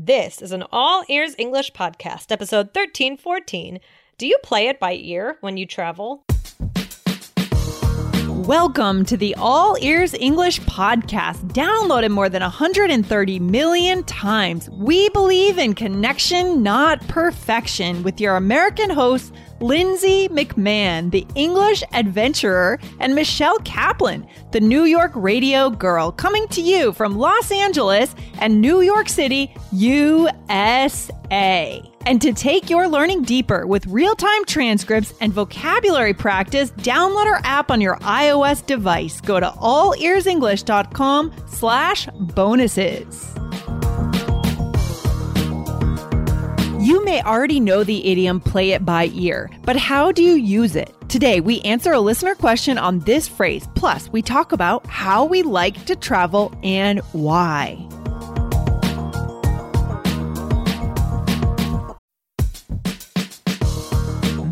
This is an all ears English podcast, episode 1314. Do you play it by ear when you travel? Welcome to the All Ears English podcast, downloaded more than 130 million times. We believe in connection, not perfection, with your American hosts, Lindsay McMahon, the English adventurer, and Michelle Kaplan, the New York radio girl, coming to you from Los Angeles and New York City, USA. And to take your learning deeper with real-time transcripts and vocabulary practice, download our app on your iOS device. Go to allearsenglish.com slash bonuses. You may already know the idiom play it by ear, but how do you use it? Today, we answer a listener question on this phrase. Plus, we talk about how we like to travel and why.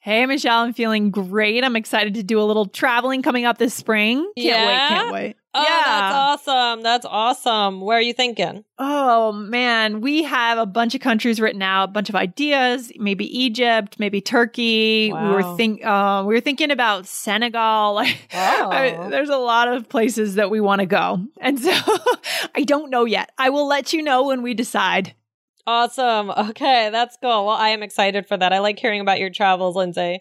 Hey, Michelle, I'm feeling great. I'm excited to do a little traveling coming up this spring. Can't Yeah? wait, can't wait. Oh, that's awesome. That's awesome. Where are you thinking? Oh man, we have a bunch of countries written out, a bunch of ideas. Maybe Egypt, maybe Turkey. We Wow. were think uh, we were thinking about Senegal. Like, Wow. I- there's a lot of places that we want to go, and so I don't know yet. I will let you know when we decide. Awesome. Okay, that's cool. Well, I am excited for that. I like hearing about your travels, Lindsay.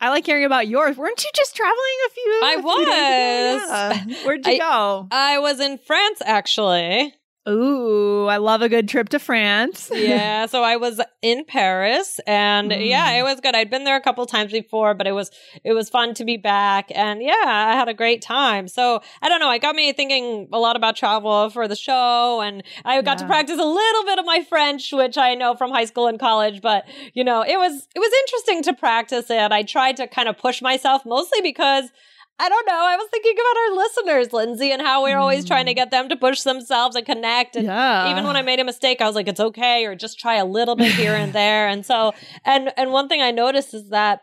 I like hearing about yours. Weren't you just traveling a few? I a few was. Yeah. Where'd you I- go? I was in France actually. Ooh, I love a good trip to France. yeah, so I was in Paris and Mm. yeah, it was good. I'd been there a couple times before, but it was it was fun to be back and yeah, I had a great time. So, I don't know, it got me thinking a lot about travel for the show and I got to practice a little bit of my French, which I know from high school and college, but you know, it was it was interesting to practice it. I tried to kind of push myself mostly because I don't know. I was thinking about our listeners, Lindsay, and how we're always trying to mm. get them to push themselves and connect. And Yeah. even when I made a mistake, I was like, it's okay, or just try a little bit here and there. And so, and and one thing I noticed is that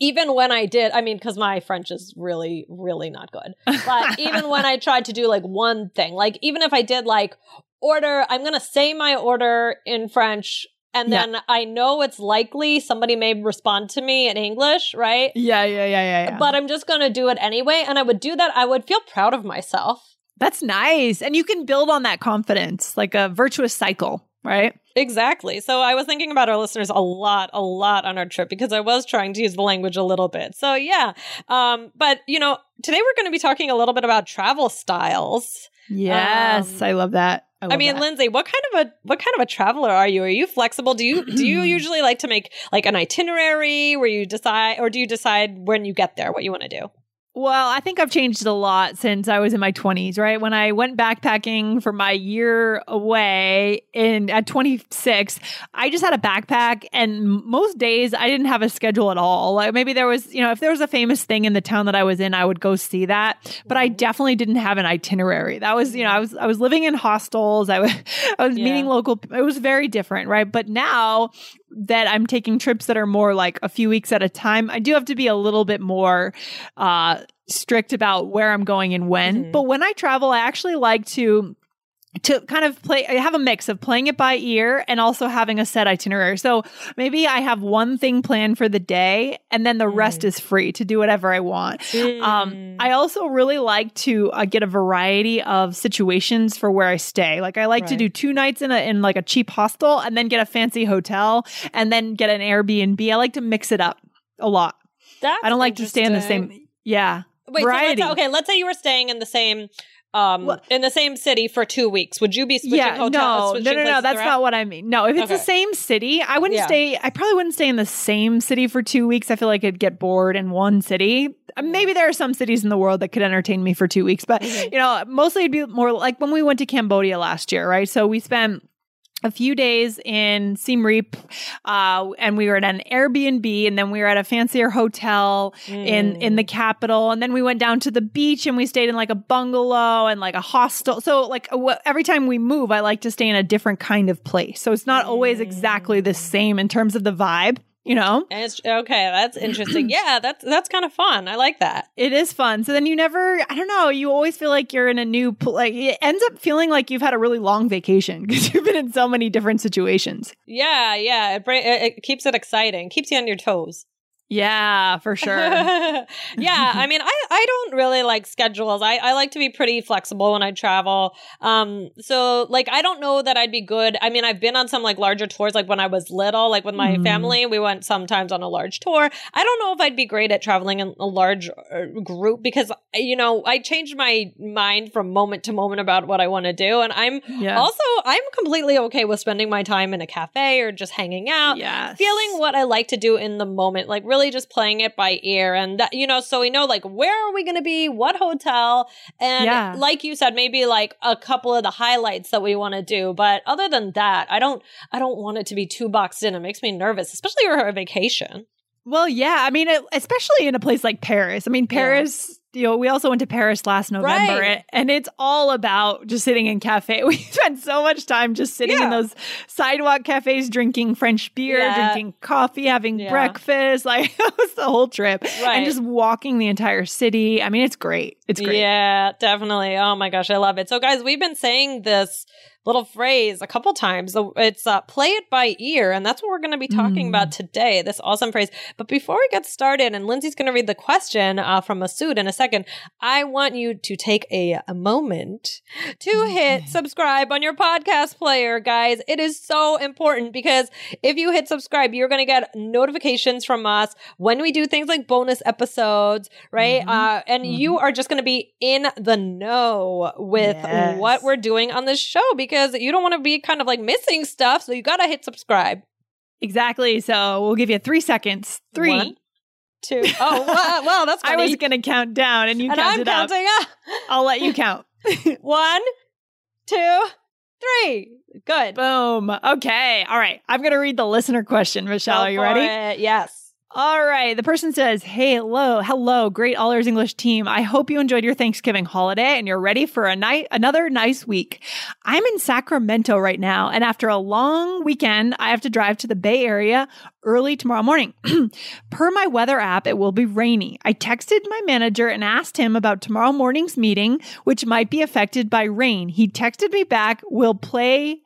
even when I did, I mean, because my French is really, really not good. But even when I tried to do like one thing, like even if I did like order, I'm gonna say my order in French. And Yeah. then I know it's likely somebody may respond to me in English, right? yeah, yeah, yeah, yeah, yeah. But I'm just going to do it anyway. And I would do that. I would feel proud of myself. That's nice. And you can build on that confidence, like a virtuous cycle, right? Exactly. So I was thinking about our listeners a lot, a lot on our trip because I was trying to use the language a little bit. So yeah. Um, but you know, today we're going to be talking a little bit about travel styles. Yes, Um, I love that. I, love mean, that. Lindsay, what kind of a what kind of a traveler are you? Are you flexible? Do you do you usually like to make like an itinerary where you decide or do you decide when you get there what you want to do? Well, I think I've changed a lot since I was in my 20s, right? When I went backpacking for my year away in at 26, I just had a backpack and most days I didn't have a schedule at all. Like maybe there was, you know, if there was a famous thing in the town that I was in, I would go see that, but I mm-hmm. definitely didn't have an itinerary. That was, you know, mm-hmm. I was I was living in hostels. I was I was Yeah. meeting local it was very different, right? But now that I'm taking trips that are more like a few weeks at a time, I do have to be a little bit more uh strict about where I'm going and when. Mhm. But when I travel, I actually like to to kind of play I have a mix of playing it by ear and also having a set itinerary. So maybe I have one thing planned for the day and then the mm. rest is free to do whatever I want. Mm. Um, I also really like to uh, get a variety of situations for where I stay. Like I like right. to do two nights in a in like a cheap hostel and then get a fancy hotel and then get an Airbnb. I like to mix it up a lot. That's I don't like to stay in the same yeah. Wait, variety. So let's, okay, let's say you were staying in the same um well, in the same city for two weeks would you be switching yeah, hotels no no no no that's throughout? not what i mean no if it's okay. the same city i wouldn't yeah. stay i probably wouldn't stay in the same city for two weeks i feel like i'd get bored in one city maybe there are some cities in the world that could entertain me for two weeks but mm-hmm. you know mostly it'd be more like when we went to cambodia last year right so we spent a few days in Siem Reap, uh, and we were at an Airbnb, and then we were at a fancier hotel mm. in in the capital, and then we went down to the beach, and we stayed in like a bungalow and like a hostel. So like every time we move, I like to stay in a different kind of place. So it's not always exactly the same in terms of the vibe you know? It's, okay that's interesting. Yeah that's that's kind of fun. I like that. It is fun. So then you never i don't know you always feel like you're in a new like it ends up feeling like you've had a really long vacation because you've been in so many different situations. Yeah yeah it, it keeps it exciting keeps you on your toes yeah, for sure. yeah, I mean, I, I don't really like schedules. I, I like to be pretty flexible when I travel. Um, so like I don't know that I'd be good. I mean, I've been on some like larger tours, like when I was little, like with my mm. family, we went sometimes on a large tour. I don't know if I'd be great at traveling in a large uh, group because you know I change my mind from moment to moment about what I want to do, and I'm yes. also I'm completely okay with spending my time in a cafe or just hanging out, yes. feeling what I like to do in the moment, like really really just playing it by ear. And that, you know, so we know like where are we going to be, what hotel, and yeah. like you said, maybe like a couple of the highlights that we want to do. But other than that, I don't, I don't want it to be too boxed in. It makes me nervous, especially for a vacation. Well, yeah. I mean, especially in a place like Paris. I mean, Paris you know, we also went to Paris last November right. and it's all about just sitting in cafe. We spent so much time just sitting yeah. in those sidewalk cafes, drinking French beer, yeah. drinking coffee, having yeah. breakfast. Like that was the whole trip. Right. And just walking the entire city. I mean, it's great. It's great. Yeah, definitely. Oh my gosh, I love it. So guys, we've been saying this little phrase a couple times. It's uh, play it by ear. And that's what we're going to be talking mm. about today, this awesome phrase. But before we get started, and Lindsay's going to read the question uh, from Masood in a second, I want you to take a, a moment to hit subscribe on your podcast player, guys. It is so important because if you hit subscribe, you're going to get notifications from us when we do things like bonus episodes, right? Mm-hmm. Uh, and mm-hmm. you are just going to be in the know with yes. what we're doing on this show because because you don't want to be kind of like missing stuff. So you got to hit subscribe. Exactly. So we'll give you three seconds. Three. Two. Oh, well, well that's funny. I was going to count down and you and counted I'm counting up. I'll let you count. One, two, three. Good. Boom. Okay. All right. I'm going to read the listener question. Michelle, Go are you ready? It. Yes. All right. The person says, Hey, hello, hello, great All Ears English team. I hope you enjoyed your Thanksgiving holiday and you're ready for a night, another nice week. I'm in Sacramento right now. And after a long weekend, I have to drive to the Bay Area early tomorrow morning. per my weather app, it will be rainy. I texted my manager and asked him about tomorrow morning's meeting, which might be affected by rain. He texted me back, we'll play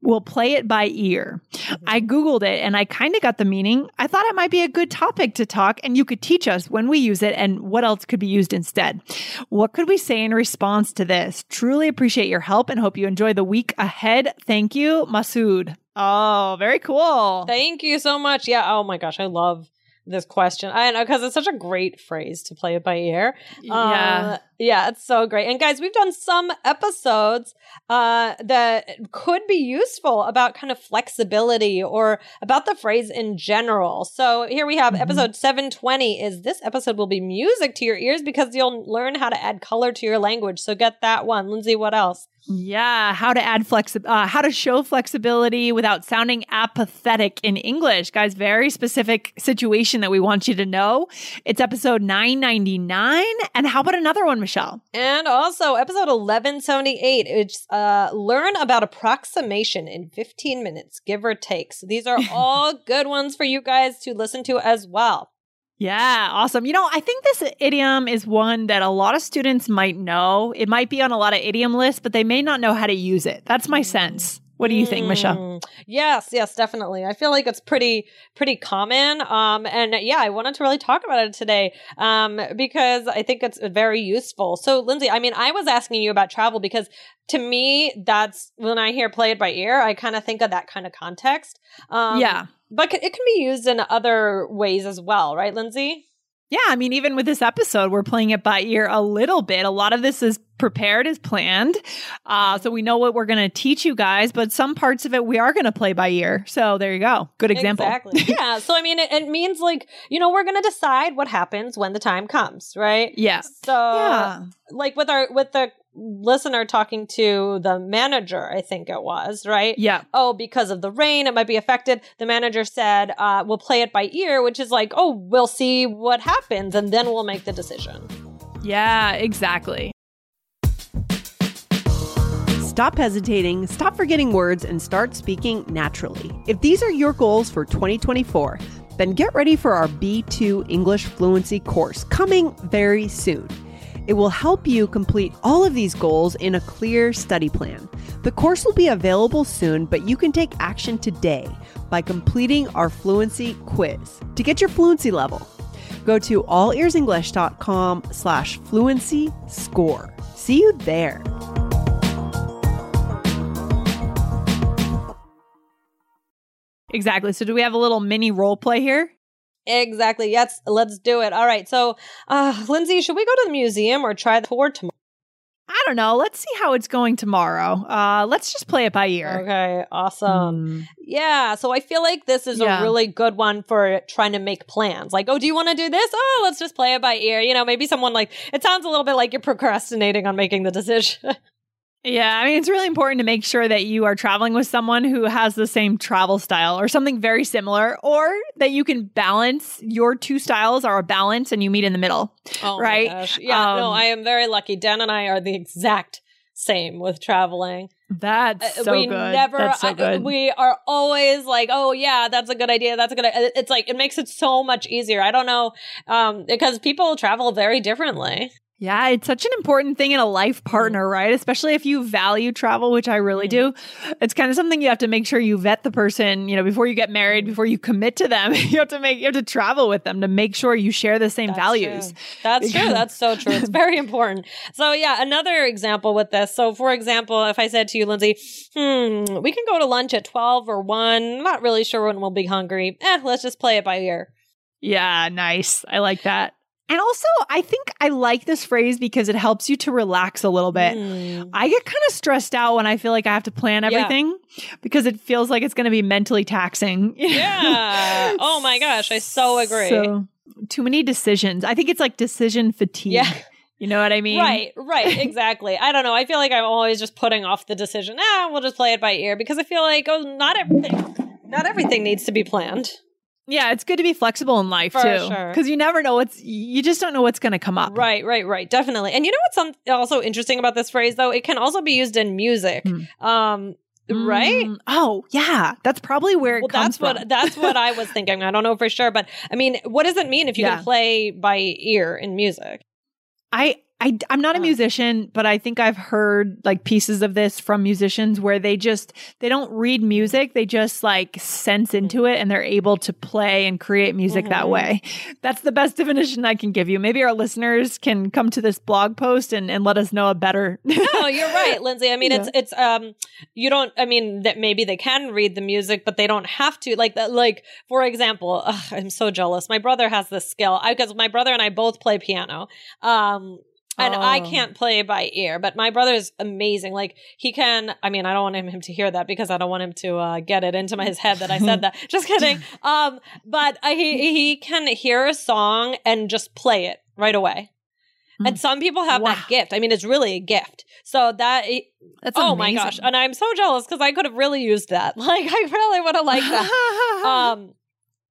We'll play it by ear. Mm-hmm. I Googled it and I kind of got the meaning. I thought it might be a good topic to talk and you could teach us when we use it and what else could be used instead. What could we say in response to this? Truly appreciate your help and hope you enjoy the week ahead. Thank you, Masood. Oh, very cool. Thank you so much. Yeah. Oh my gosh. I love this question. I know because it's such a great phrase to play it by ear. Yeah. Uh, yeah, it's so great. And guys, we've done some episodes uh, that could be useful about kind of flexibility or about the phrase in general. So here we have mm-hmm. episode 720 is this episode will be music to your ears because you'll learn how to add color to your language. So get that one. Lindsay, what else? Yeah, how to add flexi- uh, how to show flexibility without sounding apathetic in English. Guys, very specific situation that we want you to know. It's episode 999. And how about another one, Michelle? And also episode 1178, it's uh, learn about approximation in 15 minutes, give or take. So these are all good ones for you guys to listen to as well. Yeah, awesome. You know, I think this idiom is one that a lot of students might know. It might be on a lot of idiom lists, but they may not know how to use it. That's my sense. What do you think, Michelle? Mm, Yes, yes, definitely. I feel like it's pretty pretty common. Um, and yeah, I wanted to really talk about it today um, because I think it's very useful. So, Lindsay, I mean, I was asking you about travel because to me, that's when I hear play it by ear, I kind of think of that kind of context. Um, yeah. But c- it can be used in other ways as well, right, Lindsay? Yeah, I mean, even with this episode, we're playing it by ear a little bit. A lot of this is prepared as planned. Uh, so we know what we're going to teach you guys, but some parts of it we are going to play by ear. So there you go. Good example. Exactly. yeah. So, I mean, it, it means like, you know, we're going to decide what happens when the time comes, right? Yeah. So, Yeah. like with our, with the listener talking to the manager, I think it was, right? Yeah. Oh, because of the rain, it might be affected. The manager said, uh, we'll play it by ear, which is like, oh, we'll see what happens and then we'll make the decision. Yeah, exactly. Stop hesitating, stop forgetting words, and start speaking naturally. If these are your goals for 2024, then get ready for our B2 English Fluency course coming very soon. It will help you complete all of these goals in a clear study plan. The course will be available soon, but you can take action today by completing our fluency quiz to get your fluency level. Go to allearsenglish.com slash fluency score. See you there. Exactly. So do we have a little mini role play here? Exactly. Yes. Let's do it. All right. So, uh, Lindsay, should we go to the museum or try the tour tomorrow? I don't know. Let's see how it's going tomorrow. Uh, let's just play it by ear. Okay. Awesome. Hmm. Yeah. So I feel like this is Yeah. a really good one for trying to make plans. Like, oh, do you want to do this? Oh, let's just play it by ear. You know, maybe someone like, it sounds a little bit like you're procrastinating on making the decision. Yeah, I mean, it's really important to make sure that you are traveling with someone who has the same travel style or something very similar, or that you can balance your two styles are a balance and you meet in the middle. oh Right? Yeah. no, Um, I am very lucky. Dan and I are the exact same with traveling. That's Uh, so we good. never That's so I- good. we are always like oh yeah that's a good idea that's a good i- it's like it makes it so much easier i don't know um because people travel very differently yeah, it's such an important thing in a life partner, right? Especially if you value travel, which I really do. It's kind of something you have to make sure you vet the person, you know, before you get married, before you commit to them. you have to make you have to travel with them to make sure you share the same That's values. true. That's true. That's so true. It's very important. So yeah, another example with this. So for example, if I said to you, Lindsay, hmm, we can go to lunch at 12 or 1, not really sure when we'll be hungry. Eh, let's just play it by ear. Yeah, nice. I like that. And also, I think I like this phrase because it helps you to relax a little bit. Hmm. I get kind of stressed out when I feel like I have to plan Yeah. everything because it feels like it's going to be mentally taxing. Yeah. Oh my gosh, I so agree. So, too many decisions. I think it's like decision fatigue. Yeah. You know what I mean? Right, right, exactly. I don't know. I feel like I'm always just putting off the decision. Ah, we'll just play it by ear because I feel like oh, not everything, not everything needs to be planned. Yeah, it's good to be flexible in life For too. sure. Because you never know what's, you just don't know what's going to come up. Right, right, right. Definitely. And you know what's some, also interesting about this phrase though? It can also be used in music. Hmm. Um, right? Mm, oh, yeah. That's probably where it Well, comes that's what from. that's what I was thinking. I don't know for sure, but I mean, what does it mean if you Yeah. can play by ear in music? I, I I'm not a musician, but I think I've heard like pieces of this from musicians where they just they don't read music, they just like sense into it and they're able to play and create music that Mhm. way. That's the best definition I can give you. Maybe our listeners can come to this blog post and, and let us know a better No, you're right, Lindsay. I mean, it's it's um, you don't. I mean, that maybe they can read the music, but they don't have to. Like that. Like for example, ugh, I'm so jealous. My brother has this skill because my brother and I both play piano. Um. And I Oh. can't play by ear, but my brother is amazing. Like he can. I mean, I don't want him, to hear that because I don't want him to uh, get it into his head that I said that. Just kidding. Um, but uh, he he can hear a song and just play it right away. And some people have Wow. that gift. I mean, it's really a gift. So that That's oh my gosh and i'm so jealous because i could have really used that like i really would have liked that um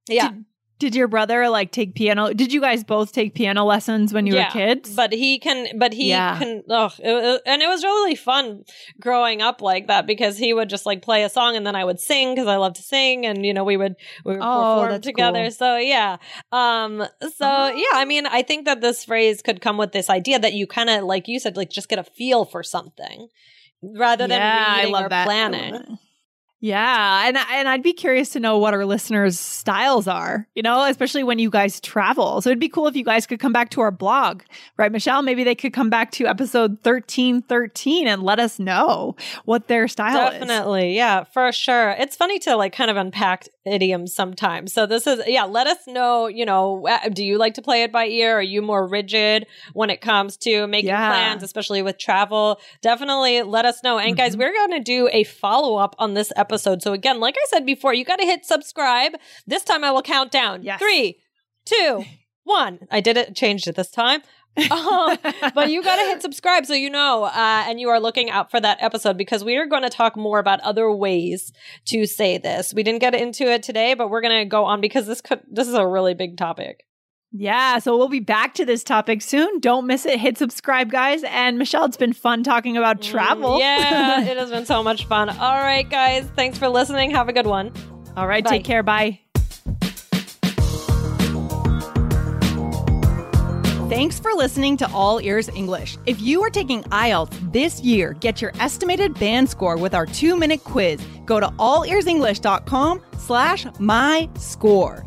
yeah Did your brother like take piano? Did you guys both take piano lessons when you Yeah, were kids? But he can, but he Yeah. can, ugh, it, and it was really fun growing up like that because he would just like play a song and then I would sing because I love to sing and, you know, we would, we would Oh, perform together. cool. So yeah. Um, so Oh. yeah, I mean, I think that this phrase could come with this idea that you kind of, like you said, like just get a feel for something rather than Yeah, I reading love or that. planning. Yeah, and and I'd be curious to know what our listeners' styles are. You know, especially when you guys travel. So it'd be cool if you guys could come back to our blog, right, Michelle? Maybe they could come back to episode thirteen thirteen and let us know what their style is. Definitely. Yeah, for sure. It's funny to like kind of unpack idioms sometimes. So this is yeah, let us know, you know, uh, do you like to play it by ear? Are you more rigid when it comes to making Yeah. plans, especially with travel? Definitely let us know. And guys, Mhm. we're going to do a follow-up on this episode. So again, like I said before, you got to hit subscribe. This time I will count down. Yes. Three, two, one. I did it, changed it this time. Um, but you got to hit subscribe so you know uh, and you are looking out for that episode because we are going to talk more about other ways to say this we didn't get into it today but we're going to go on because this could this is a really big topic Yeah, so we'll be back to this topic soon. Don't miss it. Hit subscribe, guys. And Michelle, it's been fun talking about travel. Mm, yeah it has been so much fun all right guys thanks for listening have a good one All right, Bye. take care. Bye. Thanks for listening to All Ears English. If you are taking IELTS this year, get your estimated band score with our two-minute quiz. Go to allearsenglish.com slash my score.